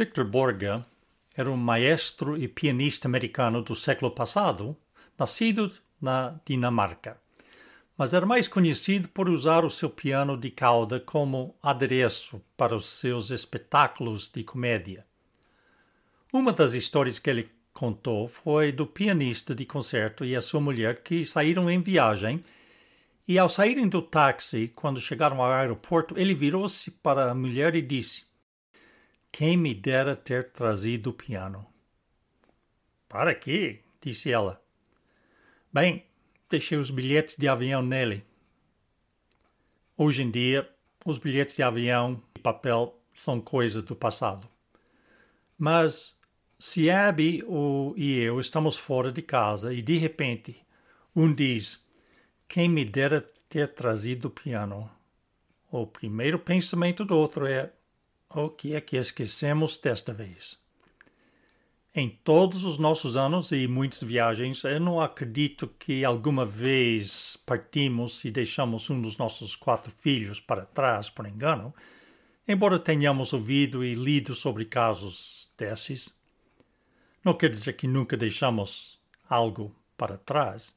Victor Borga era um maestro e pianista americano do século passado, nascido na Dinamarca, mas era mais conhecido por usar o seu piano de cauda como adereço para os seus espetáculos de comédia. Uma das histórias que ele contou foi do pianista de concerto e a sua mulher que saíram em viagem e ao saírem do táxi, quando chegaram ao aeroporto, ele virou-se para a mulher e disse: Quem me dera ter trazido o piano. Para quê? disse ela. Bem, deixei os bilhetes de avião nele. Hoje em dia, os bilhetes de avião e papel são coisa do passado. Mas se Abby e eu estamos fora de casa e de repente um diz: Quem me dera ter trazido o piano? O primeiro pensamento do outro é: O que é que esquecemos desta vez? Em todos os nossos anos e muitas viagens, eu não acredito que alguma vez partimos e deixamos um dos nossos quatro filhos para trás por engano, embora tenhamos ouvido e lido sobre casos desses. Não quer dizer que nunca deixamos algo para trás.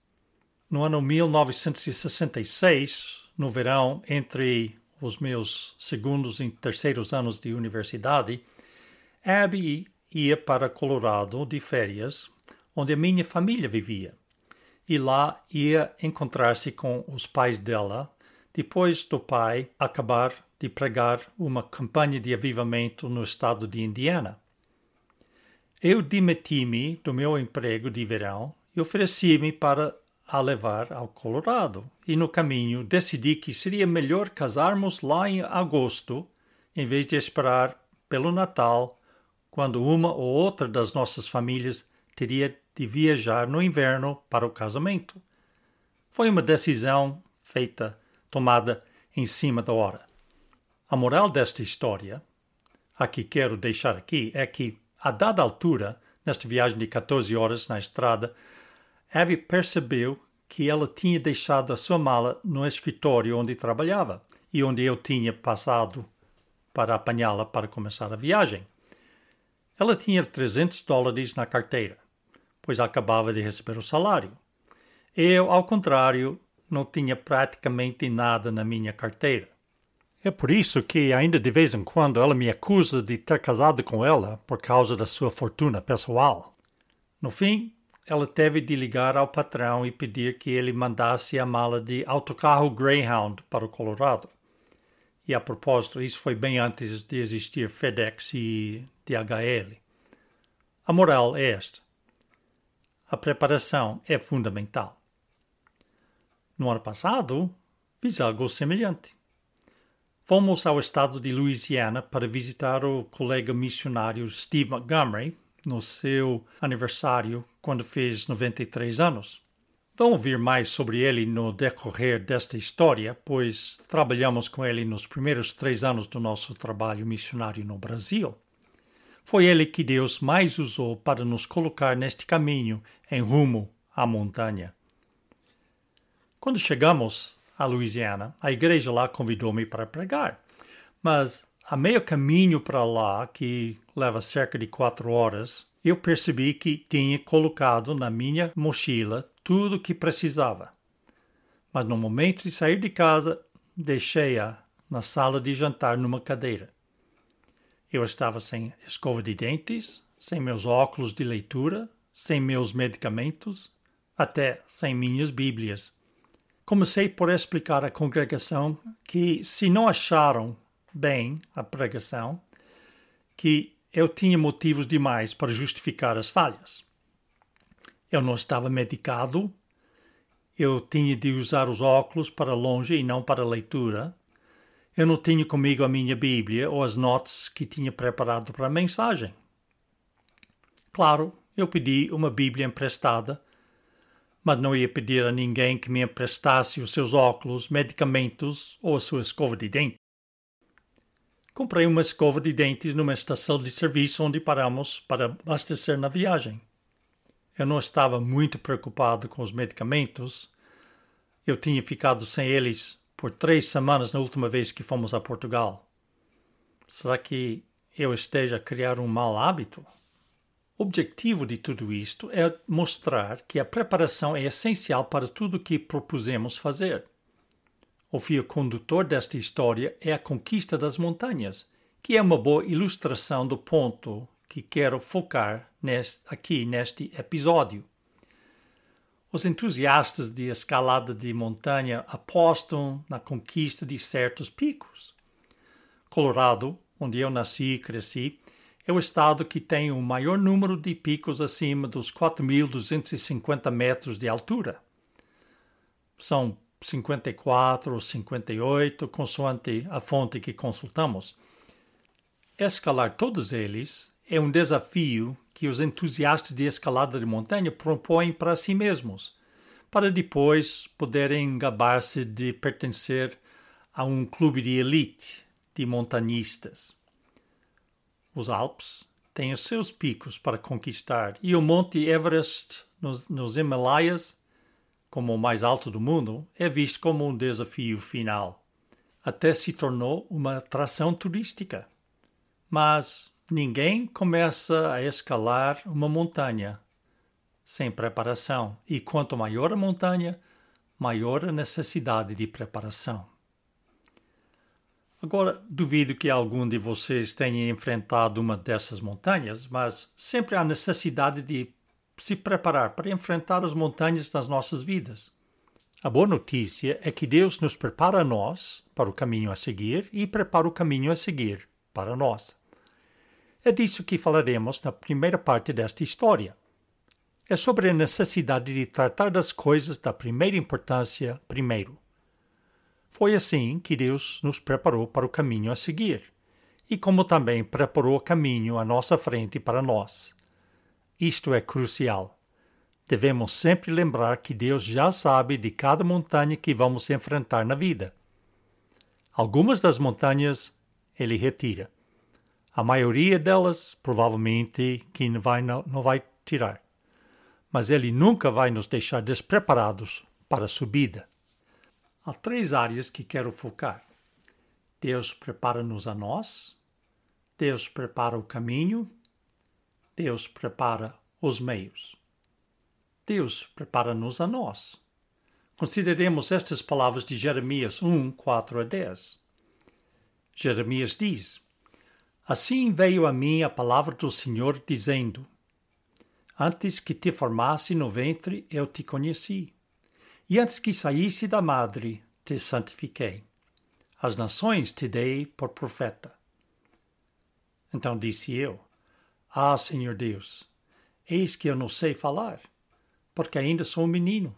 No ano 1966, no verão, entre os meus segundos e terceiros anos de universidade, Abby ia para Colorado de férias, onde a minha família vivia. E lá ia encontrar-se com os pais dela, depois do pai acabar de pregar uma campanha de avivamento no estado de Indiana. Eu demiti-me do meu emprego de verão e ofereci-me para a levar ao Colorado. E no caminho decidi que seria melhor casarmos lá em agosto, em vez de esperar pelo Natal quando uma ou outra das nossas famílias teria de viajar no inverno para o casamento. Foi uma decisão feita, tomada em cima da hora. A moral desta história, a que quero deixar aqui, é que, a dada altura, nesta viagem de 14 horas na estrada, Abby percebeu que ela tinha deixado a sua mala no escritório onde trabalhava e onde eu tinha passado para apanhá-la para começar a viagem. Ela tinha 300 dólares na carteira, pois acabava de receber o salário. Eu, ao contrário, não tinha praticamente nada na minha carteira. É por isso que, ainda de vez em quando, ela me acusa de ter casado com ela por causa da sua fortuna pessoal. No fim, ela teve de ligar ao patrão e pedir que ele mandasse a mala de autocarro Greyhound para o Colorado. E a propósito, isso foi bem antes de existir FedEx e DHL. A moral é esta: a preparação é fundamental. No ano passado, fiz algo semelhante. Fomos ao estado de Louisiana para visitar o colega missionário Steve Montgomery no seu aniversário, quando fez 93 anos. Vão ouvir mais sobre ele no decorrer desta história, pois trabalhamos com ele nos primeiros três anos do nosso trabalho missionário no Brasil. Foi ele que Deus mais usou para nos colocar neste caminho em rumo à montanha. Quando chegamos a Louisiana, a igreja lá convidou-me para pregar, mas a meio caminho para lá, que leva cerca de quatro horas, eu percebi que tinha colocado na minha mochila tudo o que precisava. Mas no momento de sair de casa, deixei-a na sala de jantar numa cadeira. Eu estava sem escova de dentes, sem meus óculos de leitura, sem meus medicamentos, até sem minhas Bíblias. Comecei por explicar à congregação que, se não acharam bem a pregação, que eu tinha motivos demais para justificar as falhas. Eu não estava medicado, eu tinha de usar os óculos para longe e não para leitura. Eu não tinha comigo a minha Bíblia ou as notas que tinha preparado para a mensagem. Claro, eu pedi uma Bíblia emprestada, mas não ia pedir a ninguém que me emprestasse os seus óculos, medicamentos ou a sua escova de dente. Comprei uma escova de dentes numa estação de serviço onde paramos para abastecer na viagem. Eu não estava muito preocupado com os medicamentos. Eu tinha ficado sem eles por três semanas na última vez que fomos a Portugal. Será que eu esteja a criar um mau hábito? O objetivo de tudo isto é mostrar que a preparação é essencial para tudo o que propusemos fazer. O fio condutor desta história é a conquista das montanhas, que é uma boa ilustração do ponto que quero focar neste, aqui neste episódio. Os entusiastas de escalada de montanha apostam na conquista de certos picos. Colorado, onde eu nasci e cresci, é o estado que tem o maior número de picos acima dos 4.250 metros de altura. São 54 ou 58, consoante a fonte que consultamos. Escalar todos eles é um desafio que os entusiastas de escalada de montanha propõem para si mesmos, para depois poderem gabar-se de pertencer a um clube de elite de montanhistas. Os Alpes têm os seus picos para conquistar e o Monte Everest nos, nos Himalaias, como o mais alto do mundo, é visto como um desafio final. Até se tornou uma atração turística. Mas Ninguém começa a escalar uma montanha sem preparação, e quanto maior a montanha, maior a necessidade de preparação. Agora, duvido que algum de vocês tenha enfrentado uma dessas montanhas, mas sempre há necessidade de se preparar para enfrentar as montanhas das nossas vidas. A boa notícia é que Deus nos prepara a nós para o caminho a seguir e prepara o caminho a seguir para nós. É disso que falaremos na primeira parte desta história. É sobre a necessidade de tratar das coisas da primeira importância primeiro. Foi assim que Deus nos preparou para o caminho a seguir, e como também preparou o caminho à nossa frente para nós. Isto é crucial. Devemos sempre lembrar que Deus já sabe de cada montanha que vamos enfrentar na vida. Algumas das montanhas Ele retira a maioria delas, provavelmente, que não vai, não, não vai tirar. Mas ele nunca vai nos deixar despreparados para a subida. Há três áreas que quero focar. Deus prepara-nos a nós, Deus prepara o caminho, Deus prepara os meios. Deus prepara-nos a nós. Consideremos estas palavras de Jeremias 1, 4 a 10. Jeremias diz: Assim veio a mim a palavra do Senhor, dizendo: Antes que te formasse no ventre, eu te conheci, e antes que saísse da madre, te santifiquei. As nações te dei por profeta. Então disse eu: Ah, Senhor Deus, eis que eu não sei falar, porque ainda sou um menino.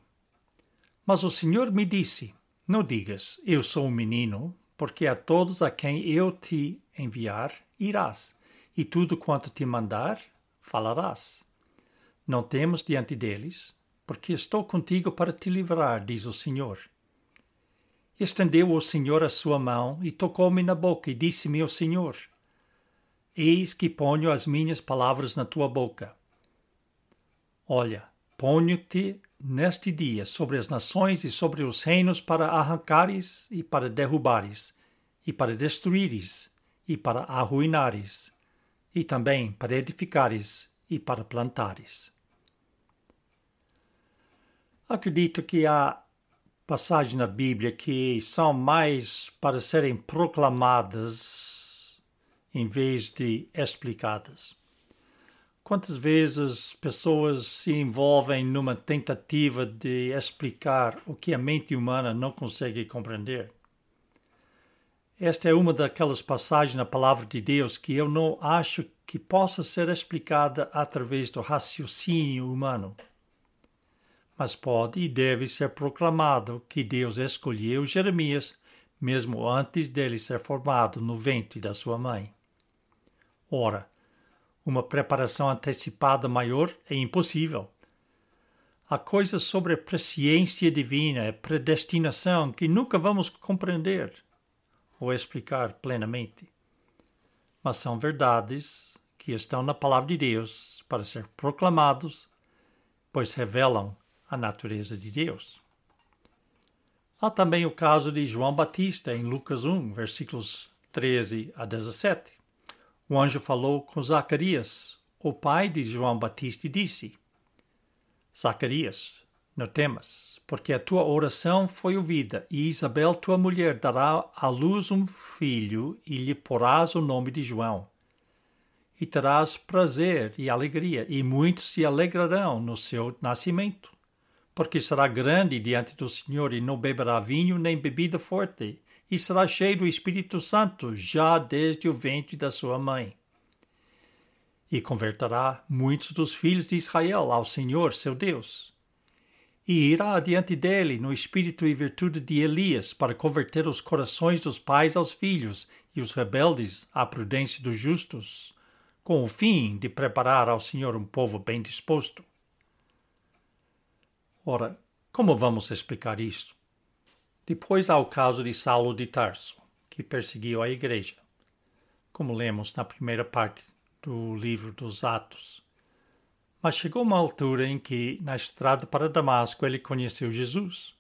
Mas o Senhor me disse: Não digas, eu sou um menino, porque a todos a quem eu te enviar, irás, e tudo quanto te mandar, falarás. Não temos diante deles, porque estou contigo para te livrar, diz o Senhor. Estendeu o Senhor a sua mão e tocou-me na boca, e disse-me o Senhor: Eis que ponho as minhas palavras na tua boca. Olha, ponho-te neste dia sobre as nações e sobre os reinos para arrancares e para derrubares, e para destruires, e para arruinares, e também para edificares e para plantares. Acredito que há passagens na Bíblia que são mais para serem proclamadas em vez de explicadas. Quantas vezes pessoas se envolvem numa tentativa de explicar o que a mente humana não consegue compreender? Esta é uma daquelas passagens na palavra de Deus que eu não acho que possa ser explicada através do raciocínio humano. Mas pode e deve ser proclamado que Deus escolheu Jeremias mesmo antes dele ser formado no ventre da sua mãe. Ora, uma preparação antecipada maior é impossível. Há coisas sobre a presciência divina, a predestinação, que nunca vamos compreender ou explicar plenamente. Mas são verdades que estão na palavra de Deus para ser proclamados, pois revelam a natureza de Deus. Há também o caso de João Batista em Lucas 1, versículos 13 a 17, o anjo falou com Zacarias, o pai de João Batista, e disse: Zacarias, não temas, porque a tua oração foi ouvida, e Isabel, tua mulher, dará à luz um filho, e lhe porás o nome de João. E terás prazer e alegria, e muitos se alegrarão no seu nascimento, porque será grande diante do Senhor, e não beberá vinho nem bebida forte, e será cheio do Espírito Santo já desde o ventre da sua mãe. E converterá muitos dos filhos de Israel ao Senhor, seu Deus e irá adiante dele no espírito e virtude de Elias para converter os corações dos pais aos filhos e os rebeldes à prudência dos justos, com o fim de preparar ao Senhor um povo bem disposto. Ora, como vamos explicar isto? Depois há o caso de Saulo de Tarso, que perseguiu a igreja, como lemos na primeira parte do livro dos Atos. Mas chegou uma altura em que, na estrada para Damasco, ele conheceu Jesus.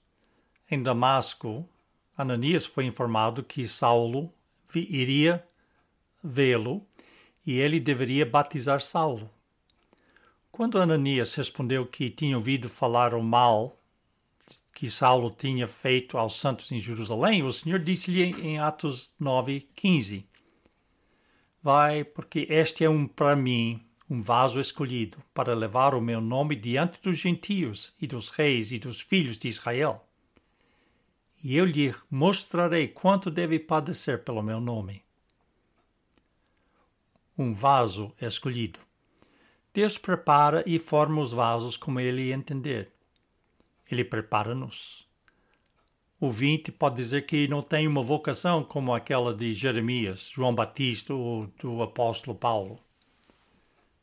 Em Damasco, Ananias foi informado que Saulo iria vê-lo e ele deveria batizar Saulo. Quando Ananias respondeu que tinha ouvido falar o mal que Saulo tinha feito aos santos em Jerusalém, o Senhor disse-lhe em Atos 9:15: Vai, porque este é um para mim um vaso escolhido para levar o meu nome diante dos gentios e dos reis e dos filhos de Israel. E eu lhe mostrarei quanto deve padecer pelo meu nome. Um vaso escolhido. Deus prepara e forma os vasos como ele entender. Ele prepara-nos. O vinte pode dizer que não tem uma vocação como aquela de Jeremias, João Batista ou do apóstolo Paulo.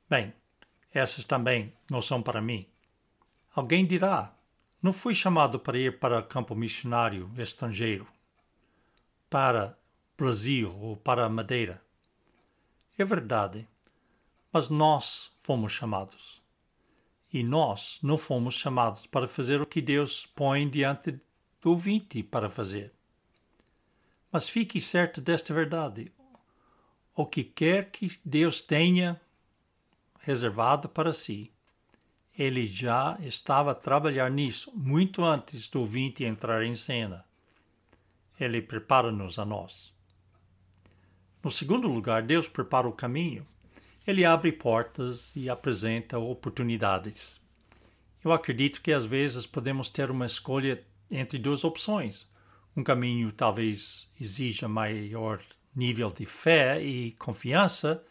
Bem, essas também não são para mim. Alguém dirá: não fui chamado para ir para campo missionário estrangeiro, para Brasil ou para Madeira. É verdade, mas nós fomos chamados. E nós não fomos chamados para fazer o que Deus põe diante do ouvinte para fazer. Mas fique certo desta verdade: o que quer que Deus tenha reservado para si. Ele já estava a trabalhar nisso muito antes do ouvinte entrar em cena. Ele prepara-nos a nós. No segundo lugar, Deus prepara o caminho. Ele abre portas e apresenta oportunidades. Eu acredito que às vezes podemos ter uma escolha entre duas opções. Um caminho talvez exija maior nível de fé e confiança,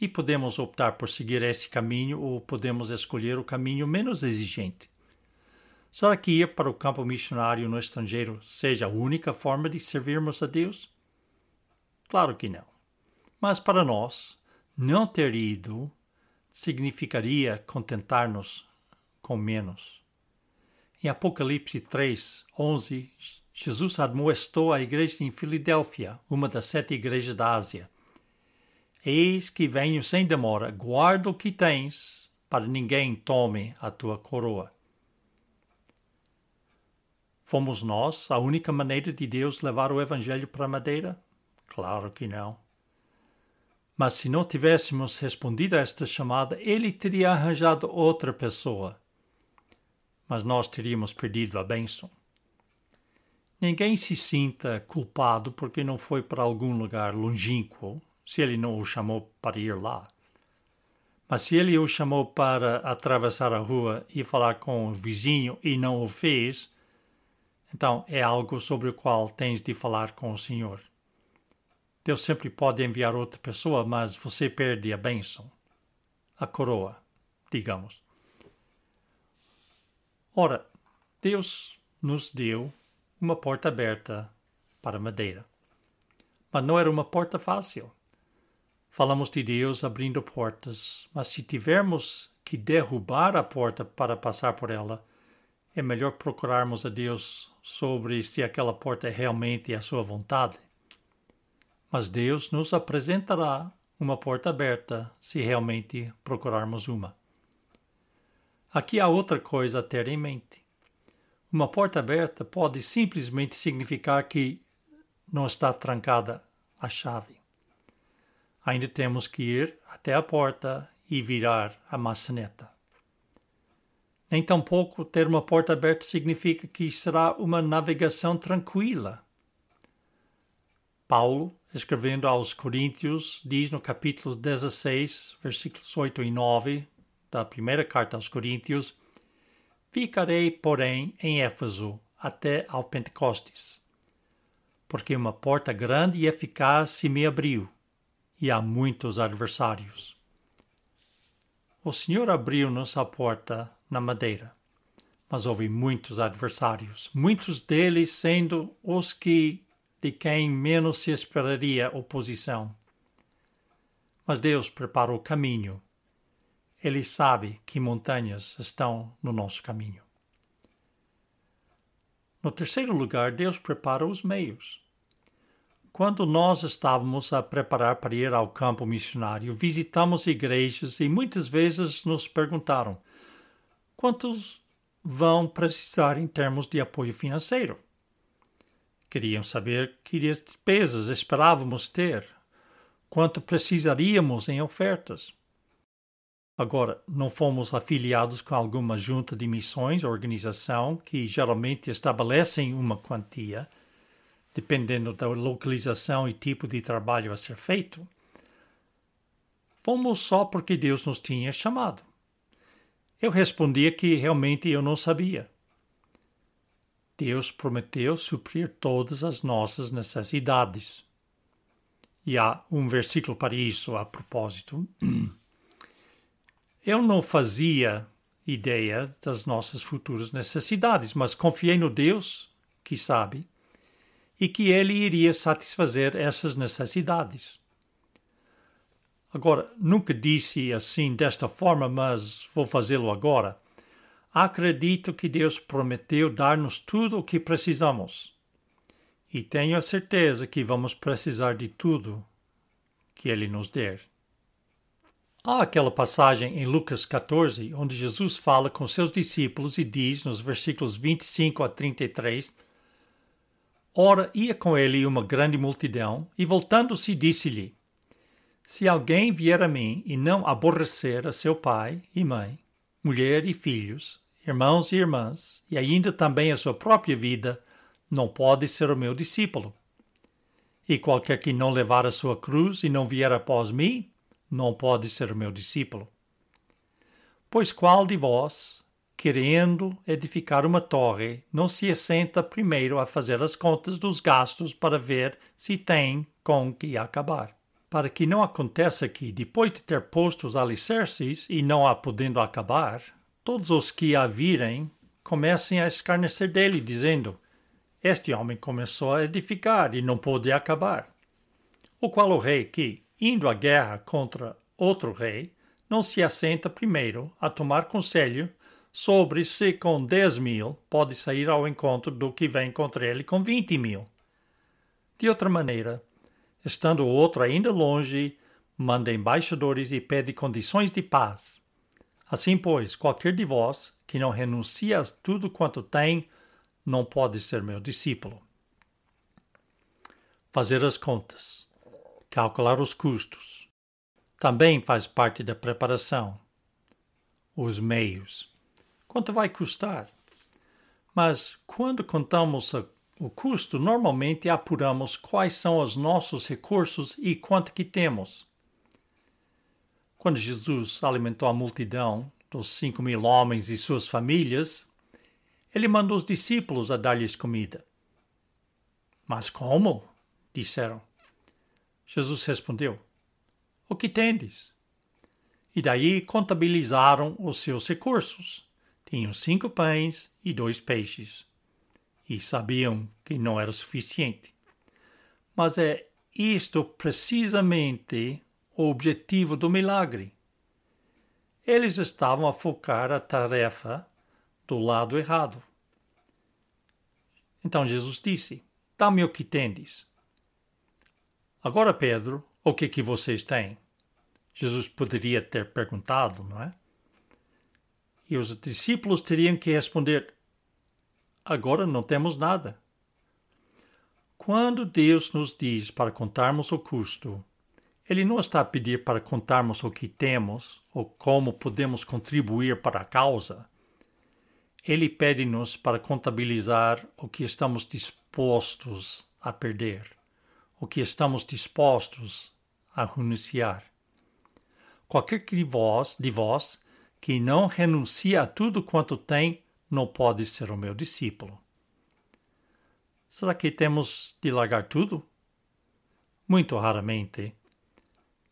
e podemos optar por seguir esse caminho ou podemos escolher o caminho menos exigente. Será que ir para o campo missionário no estrangeiro seja a única forma de servirmos a Deus? Claro que não. Mas para nós, não ter ido significaria contentar-nos com menos. Em Apocalipse 3, 11, Jesus admoestou a igreja em Filadélfia, uma das sete igrejas da Ásia Eis que venho sem demora, guarda o que tens, para ninguém tome a tua coroa. Fomos nós a única maneira de Deus levar o Evangelho para a Madeira? Claro que não. Mas se não tivéssemos respondido a esta chamada, ele teria arranjado outra pessoa. Mas nós teríamos perdido a bênção. Ninguém se sinta culpado porque não foi para algum lugar longínquo se ele não o chamou para ir lá. Mas se ele o chamou para atravessar a rua e falar com o vizinho e não o fez, então é algo sobre o qual tens de falar com o Senhor. Deus sempre pode enviar outra pessoa, mas você perde a bênção, a coroa, digamos. Ora, Deus nos deu uma porta aberta para Madeira. Mas não era uma porta fácil. Falamos de Deus abrindo portas, mas se tivermos que derrubar a porta para passar por ela, é melhor procurarmos a Deus sobre se aquela porta é realmente a sua vontade. Mas Deus nos apresentará uma porta aberta se realmente procurarmos uma. Aqui há outra coisa a ter em mente. Uma porta aberta pode simplesmente significar que não está trancada a chave. ainda temos que ir até a porta e virar a maçaneta. Nem tampouco ter uma porta aberta significa que será uma navegação tranquila. Paulo, escrevendo aos Coríntios, diz no capítulo 16, versículos 8 e 9 da primeira carta aos Coríntios: Ficarei, porém, em Éfeso até ao Pentecostes, porque uma porta grande e eficaz se me abriu, e há muitos adversários. O Senhor abriu-nos a porta na madeira, mas houve muitos adversários, muitos deles sendo os que de quem menos se esperaria oposição. Mas Deus prepara o caminho. Ele sabe que montanhas estão no nosso caminho. No terceiro lugar, Deus prepara os meios. Quando nós estávamos a preparar para ir ao campo missionário, visitamos igrejas e muitas vezes nos perguntaram quantos vão precisar em termos de apoio financeiro. Queriam saber que despesas esperávamos ter, quanto precisaríamos em ofertas. Agora, não fomos afiliados com alguma junta de missões ou organização que geralmente estabelecem uma quantia dependendo da localização e tipo de trabalho a ser feito. Fomos só porque Deus nos tinha chamado. Eu respondia que realmente eu não sabia. Deus prometeu suprir todas as nossas necessidades. E há um versículo para isso a propósito. Eu não fazia ideia das nossas futuras necessidades, mas confiei no Deus que sabe e que ele iria satisfazer essas necessidades. Agora, nunca disse assim desta forma, mas vou fazê-lo agora. Acredito que Deus prometeu dar-nos tudo o que precisamos. E tenho a certeza que vamos precisar de tudo que Ele nos der. Há aquela passagem em Lucas 14, onde Jesus fala com seus discípulos e diz, nos versículos 25 a 33, Ora, ia com ele uma grande multidão, e voltando-se, disse-lhe: Se alguém vier a mim e não aborrecer a seu pai e mãe, mulher e filhos, irmãos e irmãs, e ainda também a sua própria vida, não pode ser o meu discípulo. E qualquer que não levar a sua cruz e não vier após mim, não pode ser o meu discípulo. Pois qual de vós, querendo edificar uma torre, não se assenta primeiro a fazer as contas dos gastos para ver se tem com que acabar. Para que não aconteça que, depois de ter posto os alicerces e não a podendo acabar, todos os que a virem comecem a escarnecer dele, dizendo: Este homem começou a edificar e não pôde acabar. O qual o rei que, indo à guerra contra outro rei, não se assenta primeiro a tomar conselho sobre se com 10 mil pode sair ao encontro do que vem contra ele com 20 mil. De outra maneira, estando o outro ainda longe, manda embaixadores e pede condições de paz. Assim, pois, qualquer de vós que não renuncia a tudo quanto tem, não pode ser meu discípulo. Fazer as contas, calcular os custos, também faz parte da preparação. Os meios quanto vai custar. Mas quando contamos o custo, normalmente apuramos quais são os nossos recursos e quanto que temos. Quando Jesus alimentou a multidão dos cinco mil homens e suas famílias, ele mandou os discípulos a dar-lhes comida. Mas como? disseram. Jesus respondeu: O que tendes? E daí contabilizaram os seus recursos tinham cinco pães e dois peixes, e sabiam que não era suficiente. Mas é isto precisamente o objetivo do milagre. Eles estavam a focar a tarefa do lado errado. Então Jesus disse: Dá-me o que tendes. Agora, Pedro, o que que vocês têm? Jesus poderia ter perguntado, não é? E os discípulos teriam que responder: Agora não temos nada. Quando Deus nos diz para contarmos o custo, Ele não está a pedir para contarmos o que temos ou como podemos contribuir para a causa. Ele pede-nos para contabilizar o que estamos dispostos a perder, o que estamos dispostos a renunciar. Qualquer de vós, de vós que não renuncia a tudo quanto tem, não pode ser o meu discípulo. Será que temos de largar tudo? Muito raramente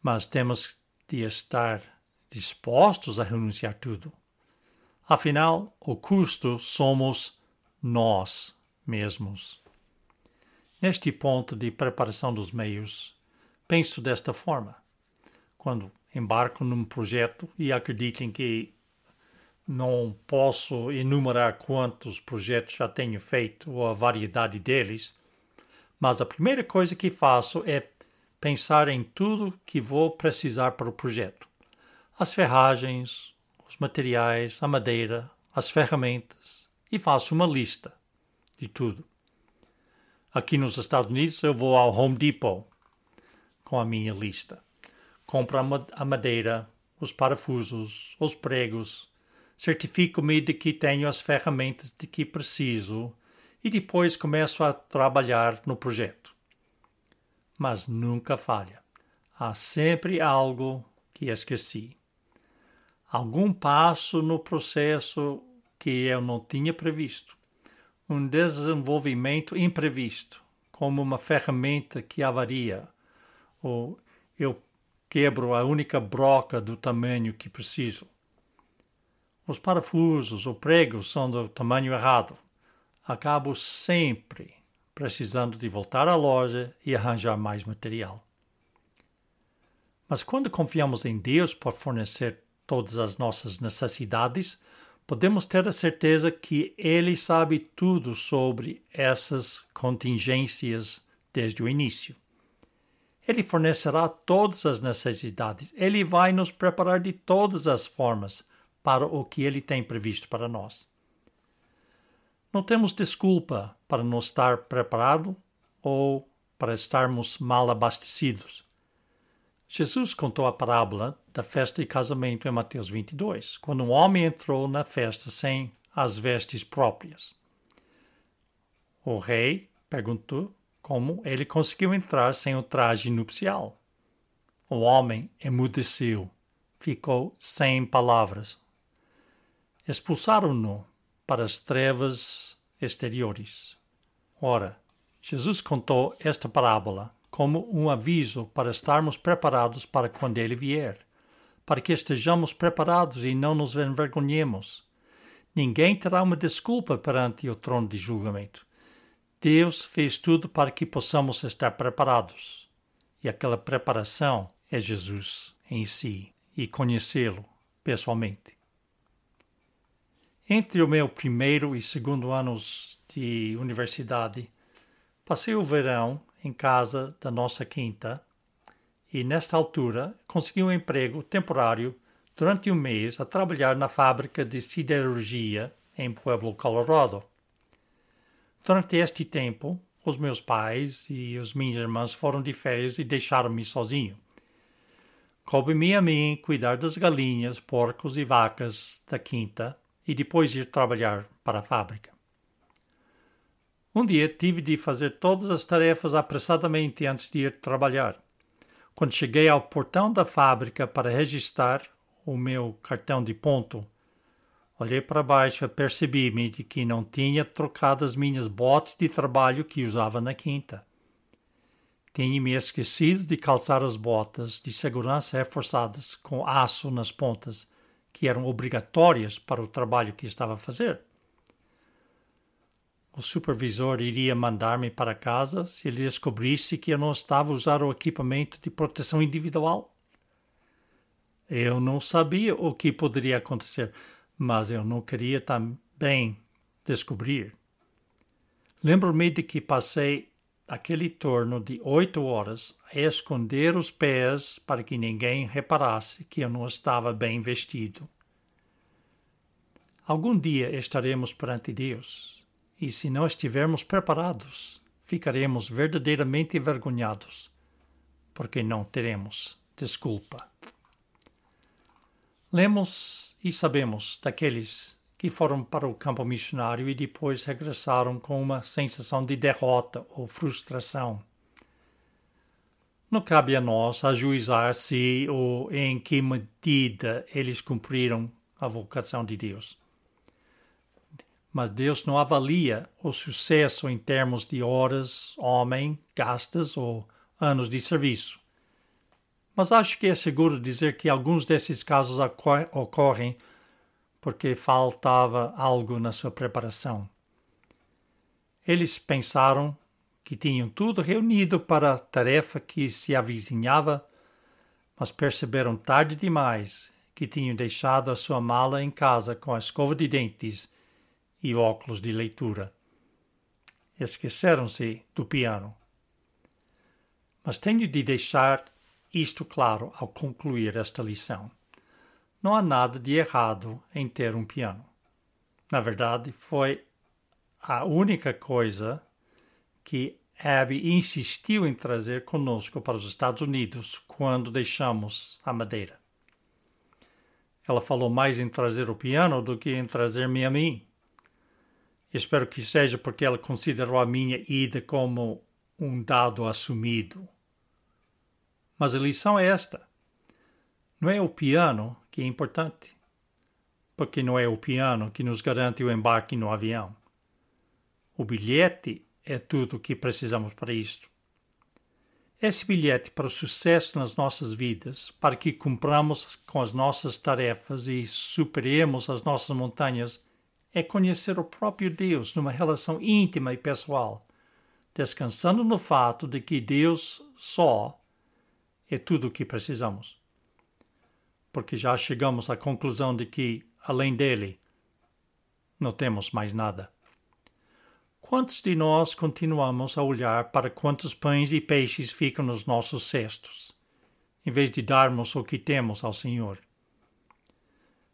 mas temos de estar dispostos a renunciar tudo. Afinal, o custo somos nós mesmos. Neste ponto de preparação dos meios, penso desta forma. Quando embarco num projeto e acreditem que não posso enumerar quantos projetos já tenho feito ou a variedade deles, mas a primeira coisa que faço é pensar em tudo que vou precisar para o projeto: as ferragens, os materiais, a madeira, as ferramentas e faço uma lista de tudo. Aqui nos Estados Unidos eu vou ao Home Depot com a minha lista. Compro a madeira, os parafusos, os pregos, certifico-me de que tenho as ferramentas de que preciso e depois começo a trabalhar no projeto mas nunca falha. Há sempre algo que esqueci. Algum passo no processo que eu não tinha previsto. Um desenvolvimento imprevisto, como uma ferramenta que avaria, ou eu quebro a única broca do tamanho que preciso. Os parafusos ou pregos são do tamanho errado. Acabo sempre precisando de voltar à loja e arranjar mais material. Mas quando confiamos em Deus para fornecer todas as nossas necessidades, podemos ter a certeza que Ele sabe tudo sobre essas contingências desde o início. Ele fornecerá todas as necessidades, Ele vai nos preparar de todas as formas para o que Ele tem previsto para nós. Não temos desculpa para não estar preparado ou para estarmos mal abastecidos. Jesus contou a parábola da festa de casamento em Mateus 22, quando um homem entrou na festa sem as vestes próprias. O rei perguntou como ele conseguiu entrar sem o traje nupcial. O homem emudeceu, ficou sem palavras. Expulsaram-no para as trevas exteriores. Ora, Jesus contou esta parábola como um aviso para estarmos preparados para quando ele vier, para que estejamos preparados e não nos envergonhemos. Ninguém terá uma desculpa perante o trono de julgamento. Deus fez tudo para que possamos estar preparados. E aquela preparação é Jesus em si e conhecê-lo pessoalmente. Entre o meu primeiro e segundo anos de universidade, passei o verão em casa da nossa quinta e, nesta altura, consegui um emprego temporário durante um mês a trabalhar na fábrica de siderurgia em Pueblo, Colorado. Durante este tempo, os meus pais e as minhas irmãs foram de férias e deixaram-me sozinho. Coube-me a mim cuidar das galinhas, porcos e vacas da quinta e depois ir trabalhar para a fábrica. Um dia tive de fazer todas as tarefas apressadamente antes de ir trabalhar. Quando cheguei ao portão da fábrica para registrar o meu cartão de ponto, olhei para baixo e percebi-me de que não tinha trocado as minhas botas de trabalho que usava na quinta. Tinha me esquecido de calçar as botas de segurança reforçadas com aço nas pontas que eram obrigatórias para o trabalho que estava a fazer. O supervisor iria mandar-me para casa se ele descobrisse que eu não estava a usar o equipamento de proteção individual. Eu não sabia o que poderia acontecer, mas eu não queria também descobrir. Lembro-me de que passei aquele torno de oito horas a esconder os pés para que ninguém reparasse que eu não estava bem vestido. Algum dia estaremos perante Deus, e se não estivermos preparados, ficaremos verdadeiramente envergonhados. porque não teremos desculpa. Lemos e sabemos daqueles que foram para o campo missionário e depois regressaram com uma sensação de derrota ou frustração. Não cabe a nós ajuizar se ou em que medida eles cumpriram a vocação de Deus. Mas Deus não avalia o sucesso em termos de horas, homem, gastas ou anos de serviço. Mas acho que é seguro dizer que alguns desses casos ocorrem porque faltava algo na sua preparação. Eles pensaram que tinham tudo reunido para a tarefa que se avizinhava, mas perceberam tarde demais que tinham deixado a sua mala em casa com a escova de dentes e óculos de leitura. Esqueceram-se do piano. Mas tenho de deixar isto claro ao concluir esta lição. Não há nada de errado em ter um piano. Na verdade, foi a única coisa que Abby insistiu em trazer conosco para os Estados Unidos quando deixamos a Madeira. Ela falou mais em trazer o piano do que em trazer-me a mim. Espero que seja porque ela considerou a minha ida como um dado assumido. Mas a lição é esta: não é o piano que é importante, porque não é o piano que nos garante o embarque no avião. O bilhete é tudo o que precisamos para isto. Esse bilhete para o sucesso nas nossas vidas, para que cumpramos com as nossas tarefas e superemos as nossas montanhas, é conhecer o próprio Deus numa relação íntima e pessoal, descansando no fato de que Deus só é tudo o que precisamos. Porque já chegamos à conclusão de que, além dele, não temos mais nada. Quantos de nós continuamos a olhar para quantos pães e peixes ficam nos nossos cestos, em vez de darmos o que temos ao Senhor?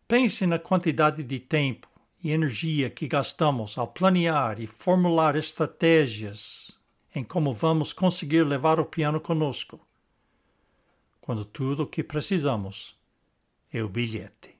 Pense na quantidade de tempo e energia que gastamos ao planear e formular estratégias em como vamos conseguir levar o piano conosco quando tudo o que precisamos é o bilhete.